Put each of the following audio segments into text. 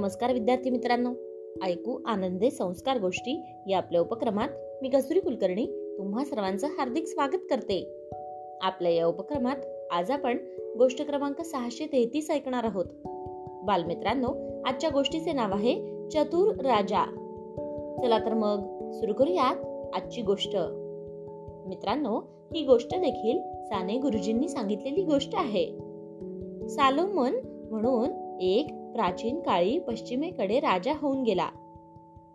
नमस्कार विद्यार्थी मित्रांनो. ऐकू आनंदे संस्कार गोष्टी या आपल्या उपक्रमात मी कस्तुरी कुलकर्णी तुम्हा सर्वांचं हार्दिक स्वागत करते. आपल्या या उपक्रमात आज आपण गोष्ट क्रमांक सहाशे तेहतीस ऐकणार आहोत. बालमित्रांनो आजच्या गोष्टीचे नाव आहे चतुर राजा. चला तर मग सुरू करूयात आजची गोष्ट. मित्रांनो ही गोष्ट देखील साने गुरुजींनी सांगितलेली गोष्ट आहे. सालोमन म्हणून एक प्राचीन काळी पश्चिमेकडे राजा होऊन गेला.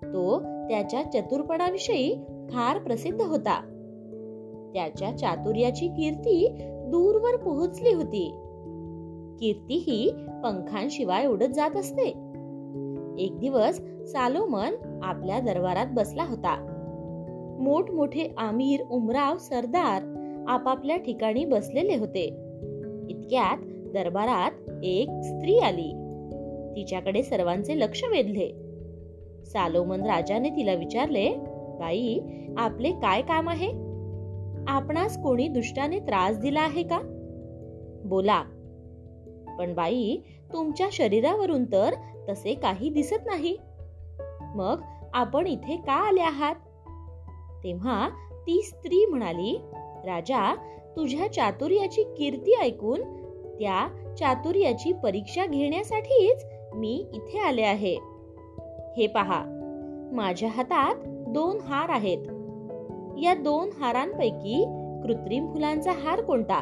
तो त्याच्या चतुरपणाविषयी फार प्रसिद्ध होता. त्याच्या चातुर्याची कीर्ती दूरवर पोहोचली होती. कीर्ती ही पंखांशिवाय उडत जात असते. एक दिवस सालोमन आपल्या दरबारात बसला होता. मोठमोठे आमीर उमराव सरदार आपापल्या ठिकाणी बसलेले होते. इतक्यात दरबारात एक स्त्री आली. तिच्याकडे सर्वांचे लक्ष वेधले. सालोमन राजाने तिला विचारले बाई आपले काय काम आहे? आपणास कोणी दुष्टाने त्रास दिला आहे का? बोला. पण बाई तुमच्या शरीरावरून तर तसे काही दिसत नाही. मग आपण इथे का आले आहात? तेव्हा ती स्त्री म्हणाली राजा तुझ्या चातुर्याची कीर्ती ऐकून त्या चातुर्याची परीक्षा घेण्यासाठीच मी इथे आले आहे. हे पहा माझ्या हातात दोन हार आहेत. या दोन हारांपैकी कृत्रिम फुलांचा हार कोणता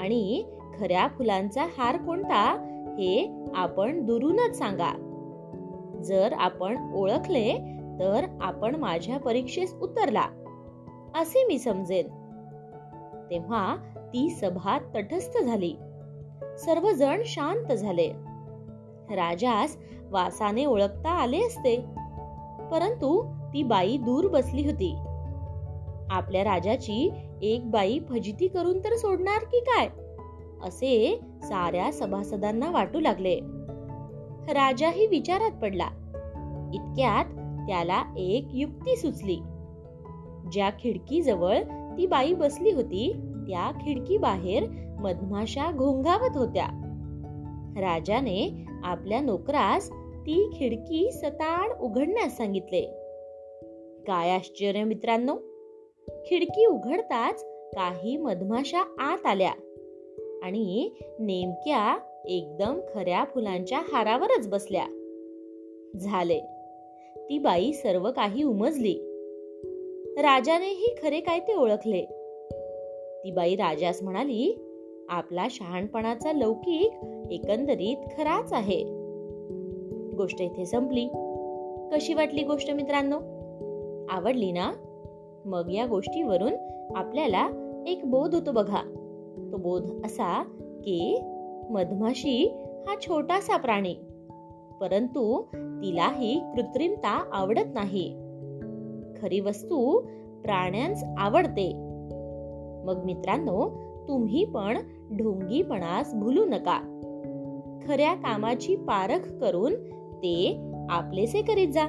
आणि खऱ्या फुलांचा हार कोणता हे आपण दुरूनच सांगा. जर आपण ओळखले तर आपण माझ्या परीक्षेस उतरला असे मी समजेन. तेव्हा ती सभा तटस्थ झाली. सर्वजण शांत झाले. राजास वासाने ओळखता आले असते. परंतु ती बाई दूर बसली होती. आपल्या राजाची एक बाई फजिती करून तर सोडणार की काय? असे साऱ्या सभासदांना वाटू लागले. राजाही विचारात पडला. इतक्यात त्याला एक युक्ती सुचली. ज्या खिडकीजवळ ती बाई बसली होती त्या खिडकी बाहेर मधमाशा घोंघावत होत्या. राजाने आपल्या नोकरास ती खिडकी सताड उघडण्यास सांगितले. काय आश्चर्य मित्रांनो! खिडकी उघडताच काही मधमाशा आत आल्या आणि नेमक्या एकदम खऱ्या फुलांच्या हारावरच बसल्या. झाले. ती बाई सर्व काही उमजली. राजानेही खरे काय ते ओळखले. ती बाई राजास म्हणाली आपला शहाणपणाचा लौकिक एकंदरीत खराच आहे. गोष्ट इथे संपली. कशी वाटली गोष्ट मित्रांनो? आवडली ना? मग या गोष्टीवरून आपल्याला एक बोध होतो बघा. तो बोध असा की मधमाशी हा छोटासा प्राणी परंतु तिलाही कृत्रिमता आवडत नाही. खरी वस्तू प्राण्यांस आवडते. मग मित्रांनो तुम्ही पण ढोंगीपणास भुलू नका. खऱ्या कामाची पारख करून ते आपलेसे करीत जा.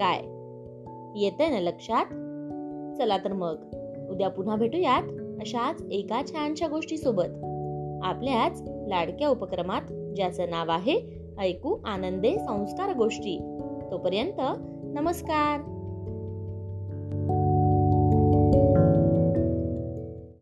काय? येते ना लक्षात? चला तर मग उद्या पुन्हा भेटूयात अशाच एका छानशा गोष्टी सोबत आपल्याच लाडक्या उपक्रमात ज्याचं नाव आहे ऐकू आनंदे संस्कार गोष्टी. तोपर्यंत नमस्कार.